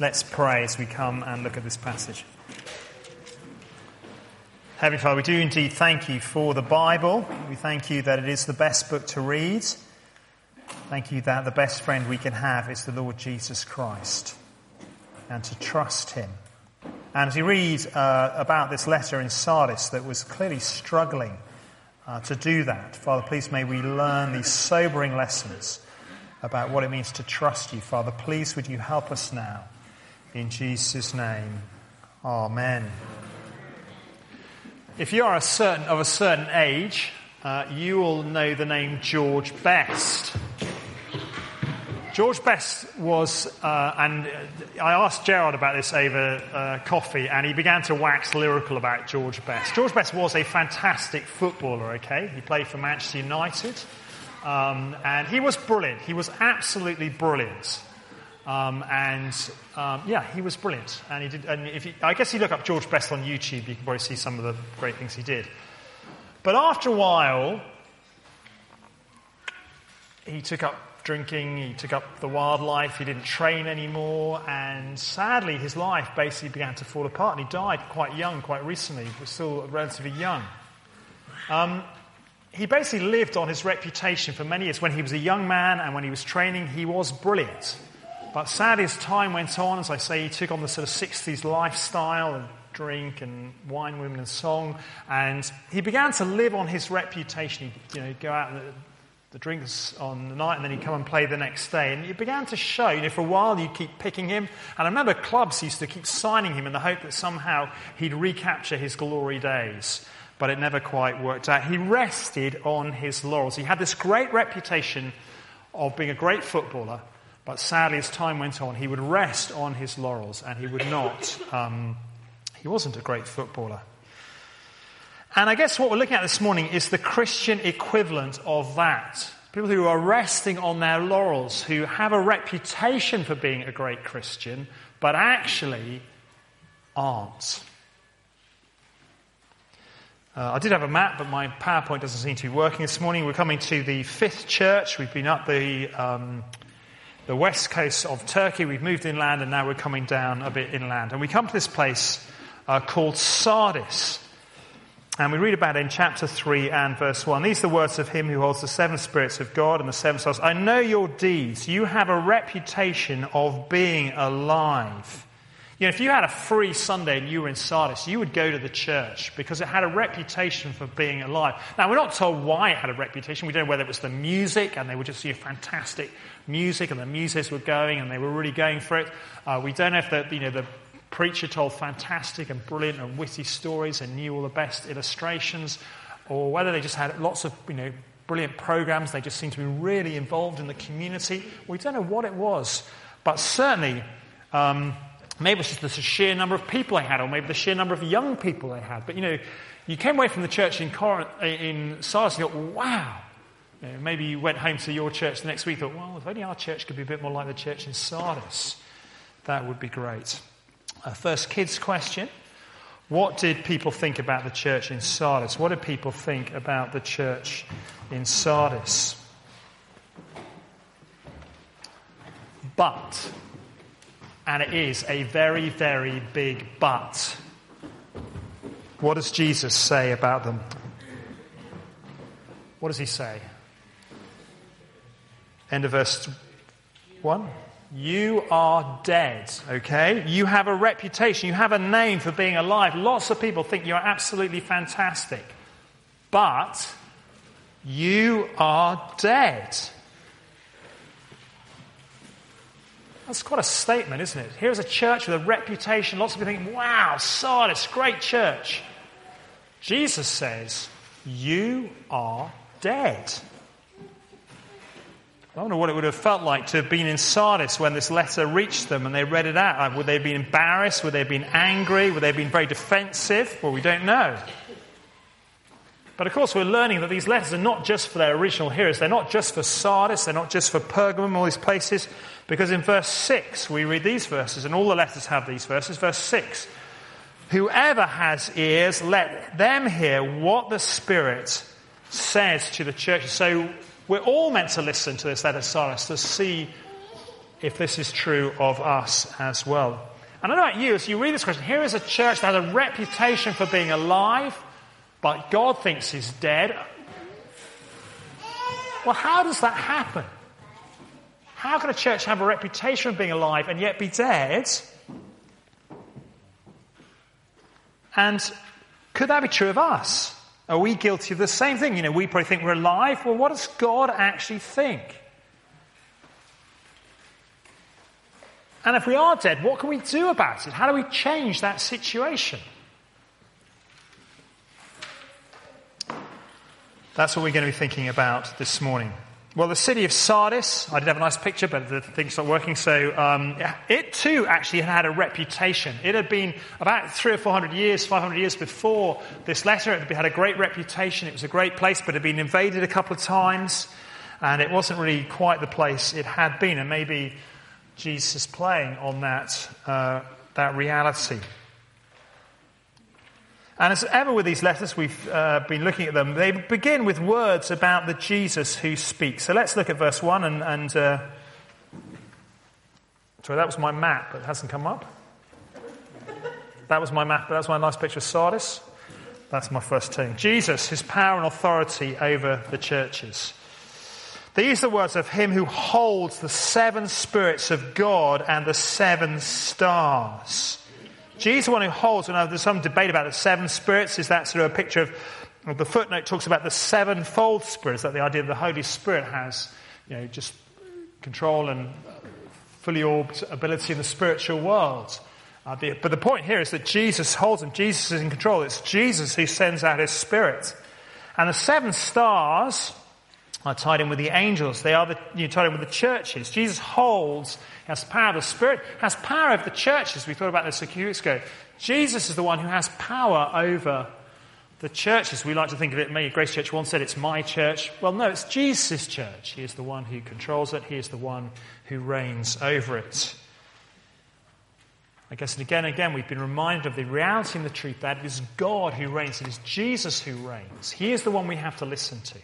Let's pray as we come and look at this passage. Heavenly Father, we do indeed thank you for the Bible. We thank you that it is the best book to read. Thank you that the best friend we can have is the Lord Jesus Christ and to trust him. And as we read uh, about this letter in Sardis that was clearly struggling uh, to do that, Father, please may we learn these sobering lessons about what it means to trust you. Father, please would you help us now? In Jesus' name, Amen. If you are a certain, of a certain age, uh, you will know the name George Best. George Best was, uh, and I asked Gerard about this over uh, coffee, and he began to wax lyrical about George Best. George Best was a fantastic footballer, okay? He played for Manchester United, um, and he was brilliant. He was absolutely brilliant. Um, and um, yeah, he was brilliant. And he did. And if you, I guess you look up George Best on YouTube, you can probably see some of the great things he did. But after a while, he took up drinking, he took up the wildlife, he didn't train anymore, and sadly, his life basically began to fall apart, and he died quite young, quite recently. Was still relatively young. Um, he basically lived on his reputation for many years. When he was a young man and when he was training, he was brilliant. But sadly, as time went on, as I say, he took on the sort of 60s lifestyle and drink and wine, women, and song, and he began to live on his reputation. He'd you know, go out and uh, the drinks on the night and then he'd come and play the next day. And it began to show, you know, for a while you'd keep picking him. And I remember clubs used to keep signing him in the hope that somehow he'd recapture his glory days. But it never quite worked out. He rested on his laurels. He had this great reputation of being a great footballer, but sadly, as time went on, he would rest on his laurels and he would not, um, he wasn't a great footballer. And I guess what we're looking at this morning is the Christian equivalent of that. People who are resting on their laurels, who have a reputation for being a great Christian, but actually aren't. Uh, I did have a map, but my PowerPoint doesn't seem to be working this morning. We're coming to the fifth church. We've been up the, um, the west coast of Turkey. We've moved inland, and now we're coming down a bit inland. And we come to this place uh, called Sardis. And we read about it in chapter 3 and verse 1. These are the words of him who holds the seven spirits of God and the seven stars. I know your deeds. You have a reputation of being alive. You know, if you had a free Sunday and you were in Sardis, you would go to the church because it had a reputation for being alive. Now, we're not told why it had a reputation. We don't know whether it was the music and they were just see fantastic music and the muses were going and they were really going for it. Uh, we don't know if the, you know, the preacher told fantastic and brilliant and witty stories and knew all the best illustrations, or whether they just had lots of you know, brilliant programs, they just seemed to be really involved in the community. We don't know what it was, but certainly um, maybe it's just the sheer number of people they had, or maybe the sheer number of young people they had. But you know, you came away from the church in, Corinth, eh, in Sardis and thought, wow. You know, maybe you went home to your church the next week and thought, well, if only our church could be a bit more like the church in Sardis, that would be great. A first kids question. What did people think about the church in Sardis? What did people think about the church in Sardis? But, and it is a very, very big but. What does Jesus say about them? What does he say? End of verse 1. You are dead, okay? You have a reputation, you have a name for being alive. Lots of people think you're absolutely fantastic. But you are dead. That's quite a statement, isn't it? Here's a church with a reputation. Lots of people think, wow, Sardis, great church. Jesus says, You are dead. I wonder what it would have felt like to have been in Sardis when this letter reached them and they read it out. Would they have been embarrassed? Would they have been angry? Would they have been very defensive? Well, we don't know. But of course, we're learning that these letters are not just for their original hearers. They're not just for Sardis. They're not just for Pergamum, all these places. Because in verse 6, we read these verses, and all the letters have these verses. Verse 6 Whoever has ears, let them hear what the Spirit says to the church. So we're all meant to listen to this letter, Sardis, to see if this is true of us as well. And I know about you, as you read this question, here is a church that has a reputation for being alive, but God thinks is dead. Well, how does that happen? How can a church have a reputation of being alive and yet be dead? And could that be true of us? Are we guilty of the same thing? You know, we probably think we're alive. Well, what does God actually think? And if we are dead, what can we do about it? How do we change that situation? That's what we're going to be thinking about this morning. Well, the city of Sardis, I did have a nice picture, but the thing's not working. So um, it too actually had a reputation. It had been about three or four hundred years, five hundred years before this letter. It had a great reputation. It was a great place, but it had been invaded a couple of times, and it wasn't really quite the place it had been. And maybe Jesus is playing on that uh, that reality. And as ever with these letters, we've uh, been looking at them, they begin with words about the Jesus who speaks. So let's look at verse 1 and. and uh, sorry, that was my map, but it hasn't come up. That was my map, but that's my nice picture of Sardis. That's my first team. Jesus, his power and authority over the churches. These are the words of him who holds the seven spirits of God and the seven stars. Jesus, the one who holds, and there's some debate about the seven spirits. Is that sort of a picture of, the footnote talks about the sevenfold spirits, that the idea that the Holy Spirit has, you know, just control and fully orbed ability in the spiritual world. Uh, but the point here is that Jesus holds them. Jesus is in control. It's Jesus who sends out his spirit. And the seven stars are tied in with the angels. They are the, you know, tied in with the churches. Jesus holds has power. The Spirit has power over the churches. We thought about this a few weeks ago. Jesus is the one who has power over the churches. We like to think of it, maybe Grace Church once said it's my church. Well, no, it's Jesus' church. He is the one who controls it, He is the one who reigns over it. I guess and again and again we've been reminded of the reality and the truth that it is God who reigns, it is Jesus who reigns. He is the one we have to listen to.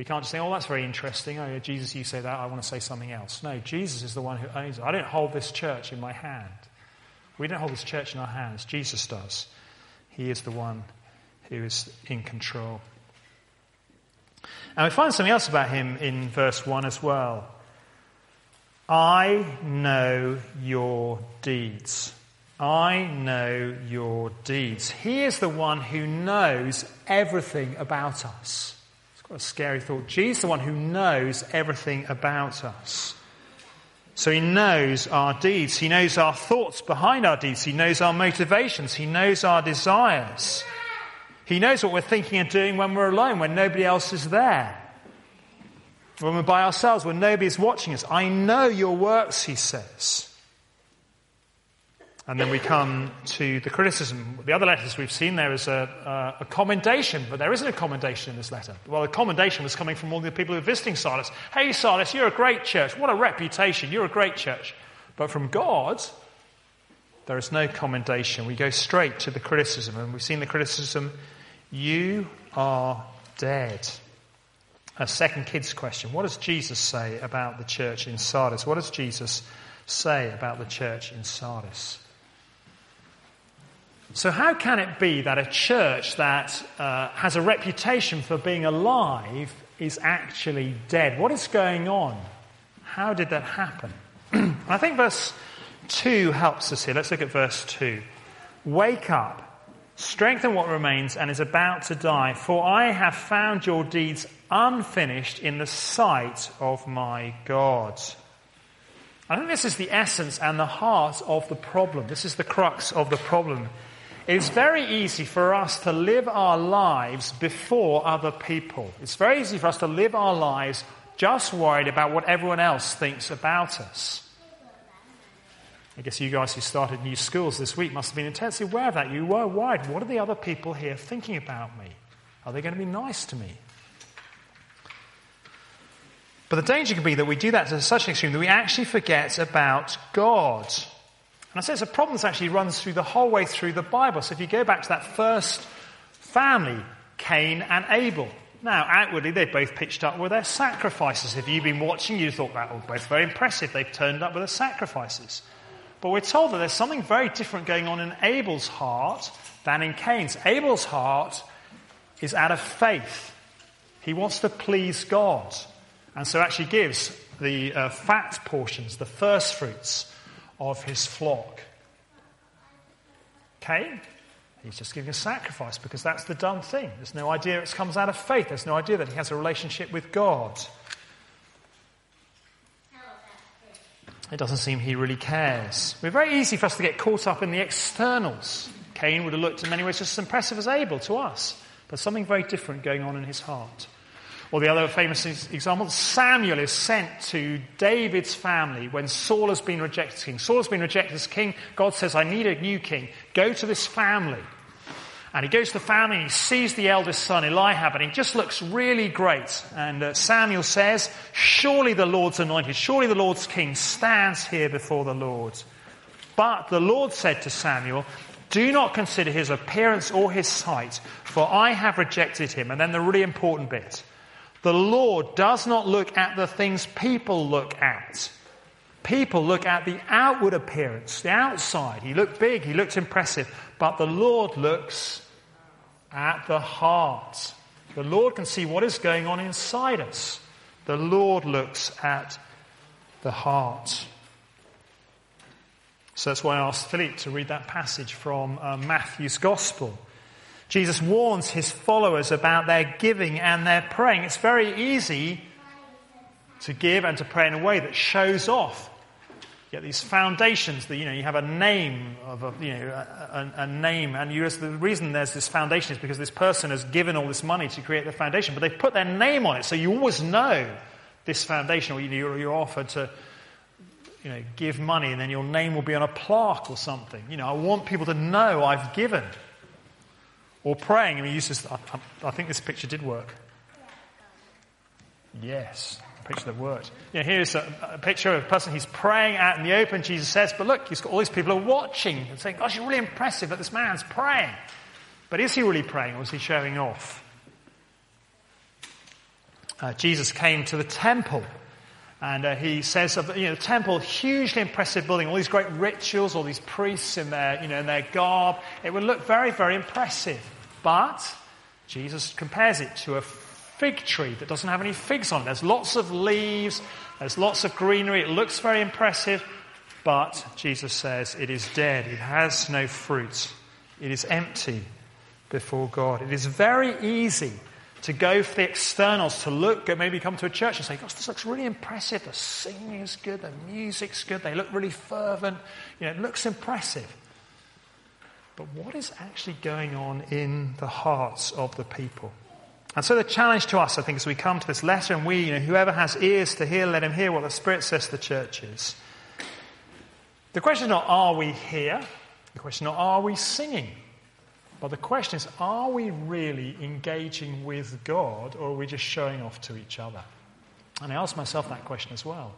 We can't just say, oh, that's very interesting. Oh, Jesus, you say that. I want to say something else. No, Jesus is the one who owns it. I don't hold this church in my hand. We don't hold this church in our hands. Jesus does. He is the one who is in control. And we find something else about him in verse 1 as well. I know your deeds. I know your deeds. He is the one who knows everything about us. What a scary thought. Jesus the one who knows everything about us. So he knows our deeds. He knows our thoughts behind our deeds. He knows our motivations. He knows our desires. He knows what we're thinking and doing when we're alone, when nobody else is there. When we're by ourselves, when nobody's watching us. I know your works, he says. And then we come to the criticism. The other letters we've seen there is a, a, a, commendation, but there isn't a commendation in this letter. Well, the commendation was coming from all the people who are visiting Sardis. Hey, Sardis, you're a great church. What a reputation. You're a great church. But from God, there is no commendation. We go straight to the criticism, and we've seen the criticism you are dead. A second kids question. What does Jesus say about the church in Sardis? What does Jesus say about the church in Sardis? So, how can it be that a church that uh, has a reputation for being alive is actually dead? What is going on? How did that happen? I think verse 2 helps us here. Let's look at verse 2. Wake up, strengthen what remains and is about to die, for I have found your deeds unfinished in the sight of my God. I think this is the essence and the heart of the problem. This is the crux of the problem it's very easy for us to live our lives before other people. It's very easy for us to live our lives just worried about what everyone else thinks about us. I guess you guys who started new schools this week must have been intensely aware of that. You were worried. What are the other people here thinking about me? Are they going to be nice to me? But the danger can be that we do that to such an extreme that we actually forget about God. And I say it's a problem that actually runs through the whole way through the Bible. So if you go back to that first family, Cain and Abel, Now, outwardly, they both pitched up with their sacrifices. If you've been watching, you thought that was both very impressive. They've turned up with their sacrifices. But we're told that there's something very different going on in Abel's heart than in Cain's. Abel's heart is out of faith. He wants to please God. And so actually gives the uh, fat portions, the first fruits of his flock. Cain He's just giving a sacrifice because that's the done thing. There's no idea it comes out of faith. There's no idea that he has a relationship with God. It doesn't seem he really cares. We're very easy for us to get caught up in the externals. Cain would have looked in many ways just as impressive as Abel to us, but something very different going on in his heart. Or the other famous example, Samuel is sent to David's family when Saul has been rejected as king. Saul has been rejected as king. God says, I need a new king. Go to this family. And he goes to the family and he sees the eldest son, Eliab, and he just looks really great. And uh, Samuel says, Surely the Lord's anointed, surely the Lord's king stands here before the Lord. But the Lord said to Samuel, Do not consider his appearance or his sight, for I have rejected him. And then the really important bit. The Lord does not look at the things people look at. People look at the outward appearance, the outside. He looked big, he looked impressive. But the Lord looks at the heart. The Lord can see what is going on inside us. The Lord looks at the heart. So that's why I asked Philippe to read that passage from uh, Matthew's Gospel. Jesus warns his followers about their giving and their praying. It's very easy to give and to pray in a way that shows off. You get these foundations that, you know, you have a name of a, you know, a, a, a name, and you, the reason there's this foundation is because this person has given all this money to create the foundation, but they've put their name on it, so you always know this foundation, or you, you're offered to, you know, give money, and then your name will be on a plaque or something. You know, I want people to know I've given. Or praying. I mean, uses, I, I think this picture did work. Yes, picture that worked. Know, here's a, a, picture of a person he's praying out in the open. Jesus says, but look, he's got all these people are watching and saying, gosh, it's really impressive that this man's praying. But is he really praying or is he showing off? Uh, Jesus came to the temple and uh, he says of you know, the temple, hugely impressive building, all these great rituals, all these priests in their, you know, in their garb. It would look very, very impressive. But Jesus compares it to a fig tree that doesn't have any figs on it. There's lots of leaves, there's lots of greenery, it looks very impressive, but Jesus says it is dead, it has no fruit, it is empty before God. It is very easy to go for the externals, to look, maybe come to a church and say, gosh, this looks really impressive. The singing is good, the music's good, they look really fervent. You know, it looks impressive. But what is actually going on in the hearts of the people? And so the challenge to us, I think, as we come to this letter, and we, you know, whoever has ears to hear, let him hear what the Spirit says to the churches. The question is not, are we here? The question is not, are we singing? But the question is are we really engaging with God or are we just showing off to each other? And I ask myself that question as well.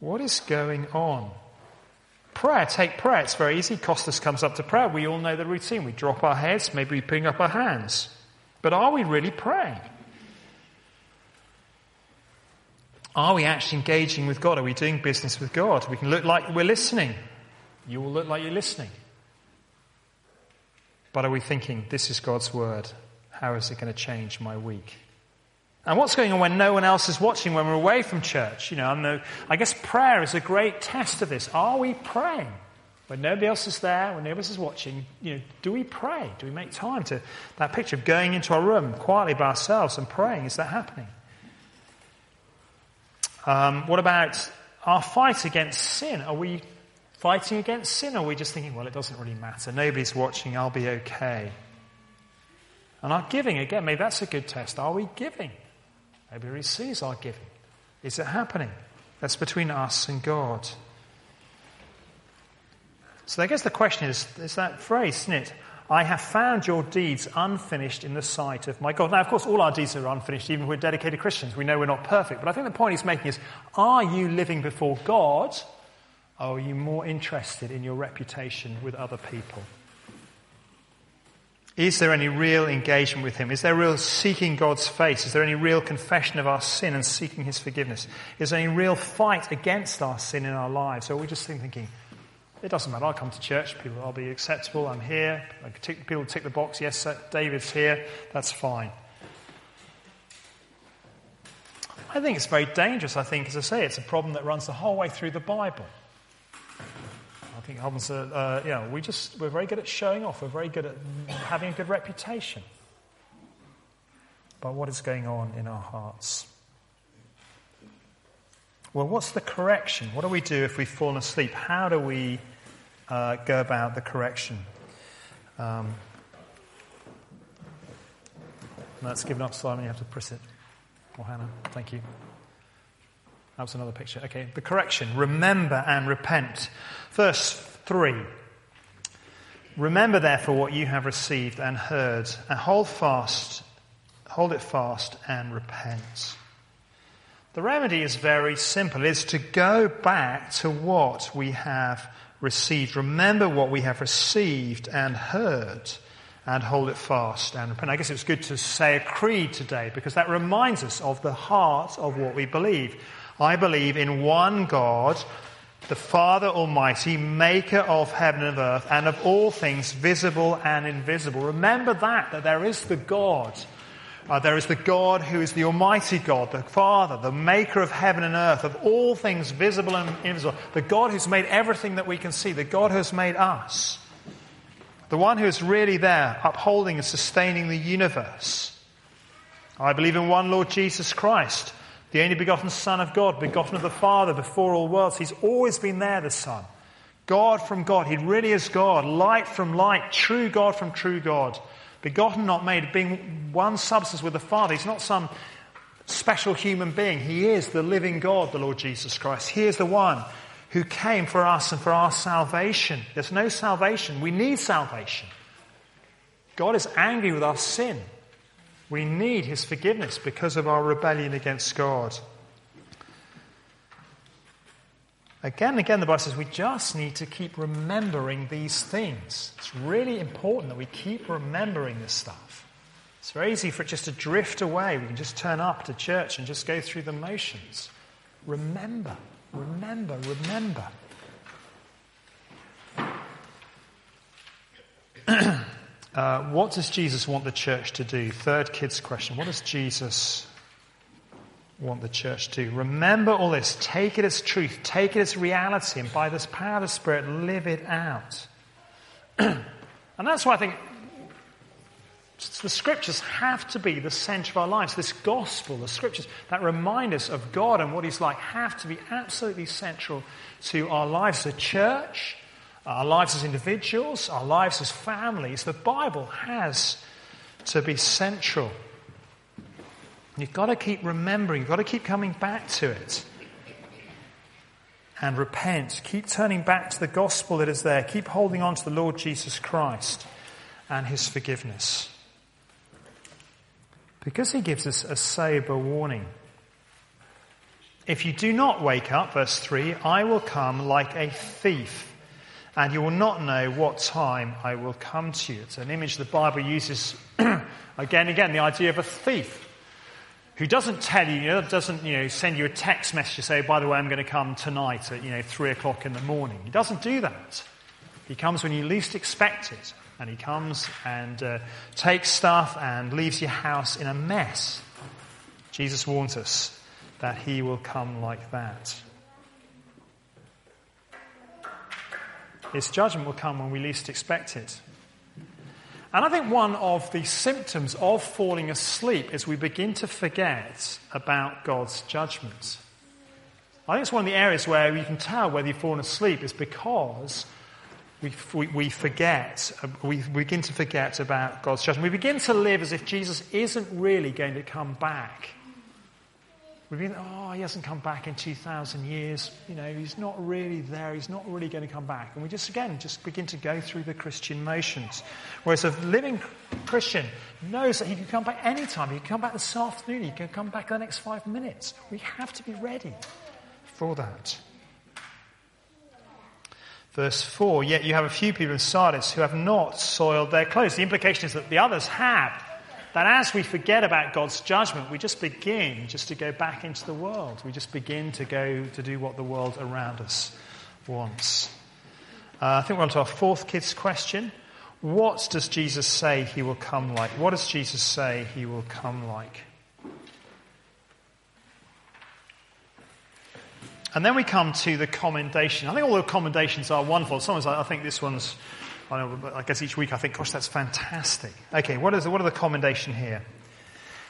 What is going on? Prayer, take prayer. It's very easy. Costas comes up to prayer. We all know the routine. We drop our heads, maybe we bring up our hands. But are we really praying? Are we actually engaging with God? Are we doing business with God? We can look like we're listening. You will look like you're listening. But are we thinking, this is God's word? How is it going to change my week? And what's going on when no one else is watching, when we're away from church? You know, the, I guess prayer is a great test of this. Are we praying? When nobody else is there, when nobody else is watching, you know, do we pray? Do we make time to that picture of going into our room quietly by ourselves and praying? Is that happening? Um, what about our fight against sin? Are we fighting against sin, or are we just thinking, well, it doesn't really matter. Nobody's watching, I'll be okay. And our giving, again, maybe that's a good test. Are we giving? Maybe he sees our giving. Is it happening? That's between us and God. So I guess the question is, is that phrase, isn't it? I have found your deeds unfinished in the sight of my God. Now, of course, all our deeds are unfinished, even if we're dedicated Christians. We know we're not perfect. But I think the point he's making is, are you living before God are you more interested in your reputation with other people? Is there any real engagement with Him? Is there real seeking God's face? Is there any real confession of our sin and seeking His forgiveness? Is there any real fight against our sin in our lives? Or are we just thinking, it doesn't matter, I'll come to church, people, I'll be acceptable, I'm here, tick, people tick the box, yes, David's here, that's fine. I think it's very dangerous. I think, as I say, it's a problem that runs the whole way through the Bible. I think happens, uh, uh, you know, we just, we're very good at showing off. We're very good at having a good reputation. But what is going on in our hearts? Well, what's the correction? What do we do if we've fallen asleep? How do we uh, go about the correction? Um, that's given up, Simon. You have to press it. Or Hannah. Thank you. That was another picture. Okay, the correction. Remember and repent. Verse 3. Remember therefore what you have received and heard, and hold fast, hold it fast and repent. The remedy is very simple. It is to go back to what we have received. Remember what we have received and heard and hold it fast and repent. I guess it's good to say a creed today because that reminds us of the heart of what we believe. I believe in one God, the Father Almighty, maker of heaven and earth, and of all things visible and invisible. Remember that, that there is the God. Uh, there is the God who is the Almighty God, the Father, the maker of heaven and earth, of all things visible and invisible. The God who's made everything that we can see. The God who has made us. The one who is really there, upholding and sustaining the universe. I believe in one Lord Jesus Christ the only begotten Son of God, begotten of the Father before all worlds. He's always been there, the Son. God from God. He really is God. Light from light. True God from true God. Begotten, not made, being one substance with the Father. He's not some special human being. He is the living God, the Lord Jesus Christ. He is the one who came for us and for our salvation. There's no salvation. We need salvation. God is angry with our sin. We need his forgiveness because of our rebellion against God. Again and again, the Bible says we just need to keep remembering these things. It's really important that we keep remembering this stuff. It's very easy for it just to drift away. We can just turn up to church and just go through the motions. Remember, remember, remember. Uh, what does Jesus want the church to do? Third kids question. What does Jesus want the church to do? Remember all this. Take it as truth. Take it as reality. And by this power of the Spirit, live it out. and that's why I think the scriptures have to be the center of our lives. This gospel, the scriptures that remind us of God and what He's like, have to be absolutely central to our lives. The church, our lives as individuals, our lives as families, the Bible has to be central. You've got to keep remembering, you've got to keep coming back to it. And repent. Keep turning back to the gospel that is there. Keep holding on to the Lord Jesus Christ and his forgiveness. Because he gives us a sober warning. If you do not wake up, verse 3, I will come like a thief and you will not know what time I will come to you. It's an image the Bible uses again and again, the idea of a thief who doesn't tell you, you know, doesn't you know, send you a text message to say, by the way, I'm going to come tonight at you know, 3 o'clock in the morning. He doesn't do that. He comes when you least expect it. And he comes and uh, takes stuff and leaves your house in a mess. Jesus warns us that he will come like that. His judgment will come when we least expect it. And I think one of the symptoms of falling asleep is we begin to forget about God's judgment. I think it's one of the areas where you can tell whether you've fallen asleep is because we, we, we forget, we begin to forget about God's judgment. We begin to live as if Jesus isn't really going to come back. We've been, oh, he hasn't come back in 2,000 years. You know, he's not really there. He's not really going to come back. And we just, again, just begin to go through the Christian motions. Whereas a living Christian knows that he can come back anytime. He can come back this afternoon. He can come back the next five minutes. We have to be ready for that. Verse 4 Yet you have a few people in Sardis who have not soiled their clothes. The implication is that the others have. That as we forget about God's judgment, we just begin just to go back into the world. We just begin to go to do what the world around us wants. Uh, I think we're on to our fourth kids question. What does Jesus say he will come like? What does Jesus say he will come like? And then we come to the commendation. I think all the commendations are wonderful. Sometimes I think this one's, I, know, I guess each week I think, gosh, that's fantastic. Okay, what, is, what are the commendation here?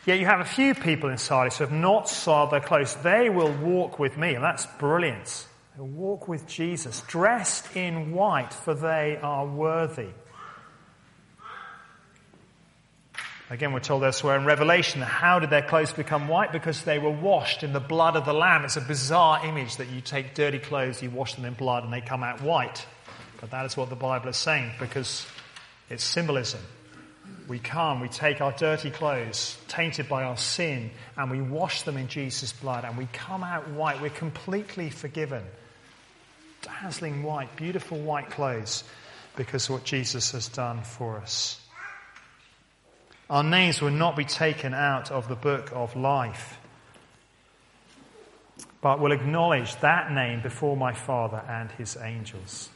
Yeah, you have a few people in Sardis who have not soiled their clothes. They will walk with me, and that's brilliant. They'll walk with Jesus, dressed in white, for they are worthy. Again, we're told elsewhere in Revelation, how did their clothes become white? Because they were washed in the blood of the Lamb. It's a bizarre image that you take dirty clothes, you wash them in blood, and they come out white. But that is what the Bible is saying because it's symbolism. We come, we take our dirty clothes, tainted by our sin, and we wash them in Jesus' blood, and we come out white. We're completely forgiven. Dazzling white, beautiful white clothes because what Jesus has done for us. Our names will not be taken out of the book of life, but will acknowledge that name before my Father and his angels.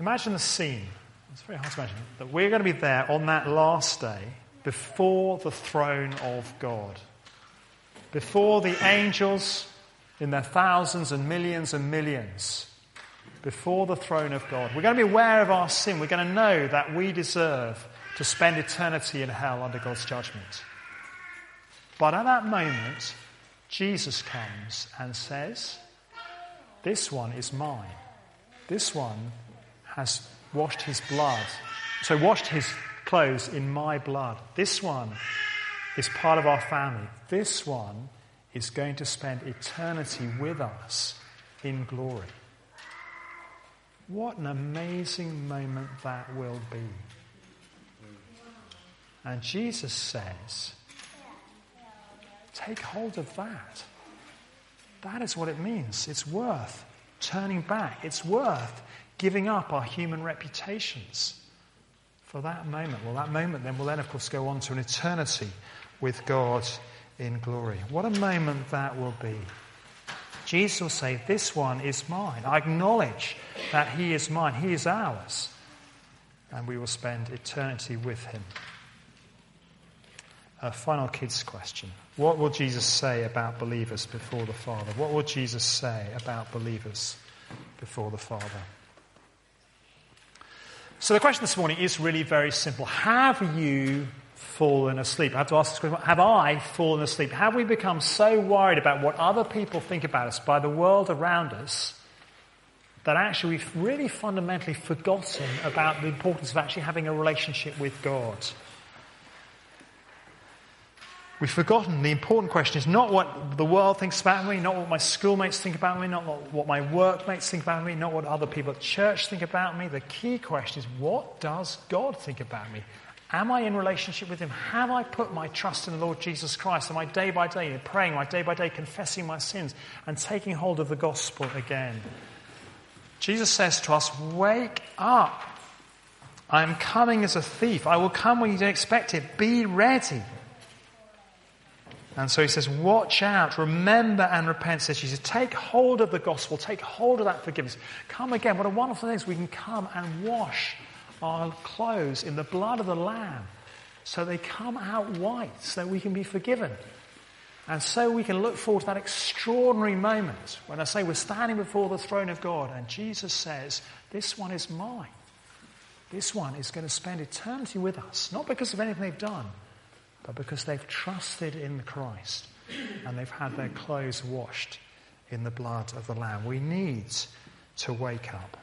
Imagine the scene. It's very hard to imagine that we're going to be there on that last day before the throne of God, before the angels in their thousands and millions and millions, before the throne of God. We're going to be aware of our sin. We're going to know that we deserve to spend eternity in hell under God's judgment. But at that moment, Jesus comes and says, This one is mine. This one has washed his blood. So, washed his clothes in my blood. This one is part of our family. This one is going to spend eternity with us in glory. What an amazing moment that will be. And Jesus says, take hold of that. That is what it means. It's worth turning back. It's worth giving up our human reputations for that moment. Well, that moment then will then, of course, go on to an eternity with God in glory. What a moment that will be. Jesus will say, This one is mine. I acknowledge that he is mine. He is ours. And we will spend eternity with him a final kids question. What will Jesus say about believers before the Father? What will Jesus say about believers before the Father? So the question this morning is really very simple. Have you fallen asleep? I have to ask this question. Have I fallen asleep? Have we become so worried about what other people think about us by the world around us that actually we've really fundamentally forgotten about the importance of actually having a relationship with God? We've forgotten the important question is not what the world thinks about me, not what my schoolmates think about me, not what my workmates think about me, not what other people at church think about me. The key question is what does God think about me? Am I in relationship with Him? Have I put my trust in the Lord Jesus Christ? Am I day by day praying, am I day by day confessing my sins and taking hold of the gospel again? Jesus says to us, Wake up. I am coming as a thief. I will come when you don't expect it. Be ready. And so he says, Watch out, remember and repent, says Jesus. Take hold of the gospel, take hold of that forgiveness. Come again. What a wonderful thing is we can come and wash our clothes in the blood of the Lamb so they come out white, so we can be forgiven. And so we can look forward to that extraordinary moment when I say we're standing before the throne of God and Jesus says, This one is mine. This one is going to spend eternity with us, not because of anything they've done but because they've trusted in Christ and they've had their clothes washed in the blood of the Lamb. We need to wake up.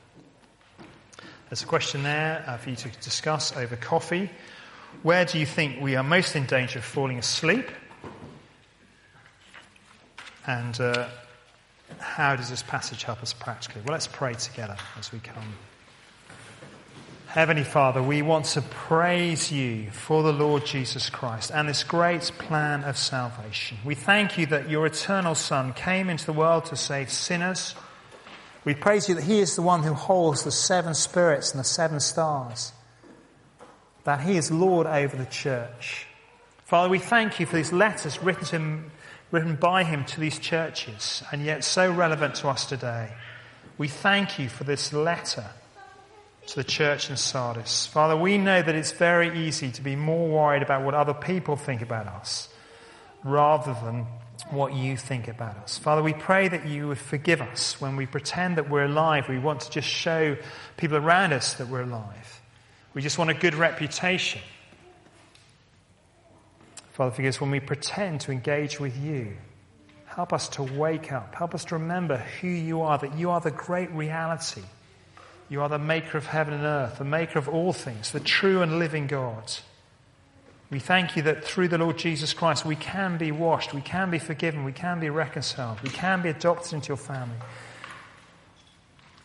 There's a question there uh, for you to discuss over coffee. Where do you think we are most in danger of falling asleep? And uh, how does this passage help us practically? Well, let's pray together as we come. Heavenly Father, we want to praise you for the Lord Jesus Christ and this great plan of salvation. We thank you that your eternal Son came into the world to save sinners, We praise you that He is the one who holds the seven spirits and the seven stars, that He is Lord over the church. Father, we thank you for these letters written, him, written by Him to these churches, and yet so relevant to us today. We thank you for this letter to the church in Sardis. Father, we know that it's very easy to be more worried about what other people think about us rather than what you think about us. Father, we pray that you would forgive us when we pretend that we're alive. We want to just show people around us that we're alive. We just want a good reputation. Father, forgive us when we pretend to engage with you. Help us to wake up. Help us to remember who you are, that you are the great reality. You are the maker of heaven and earth, the maker of all things, the true and living God. We thank you that through the Lord Jesus Christ we can be washed, we can be forgiven, we can be reconciled, we can be adopted into your family.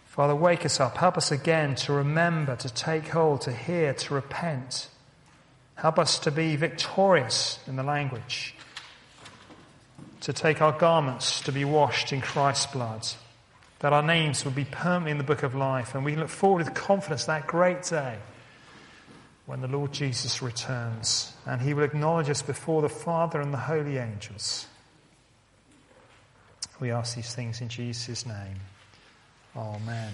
Father, wake us up. Help us again to remember, to take hold, to hear, to repent. Help us to be victorious in the language, to take our garments to be washed in Christ's blood, that our names would be permanently in the book of life, and we look forward with confidence that great day when the Lord Jesus returns and he will acknowledge us before the Father and the holy angels. We ask these things in Jesus' name. Amen.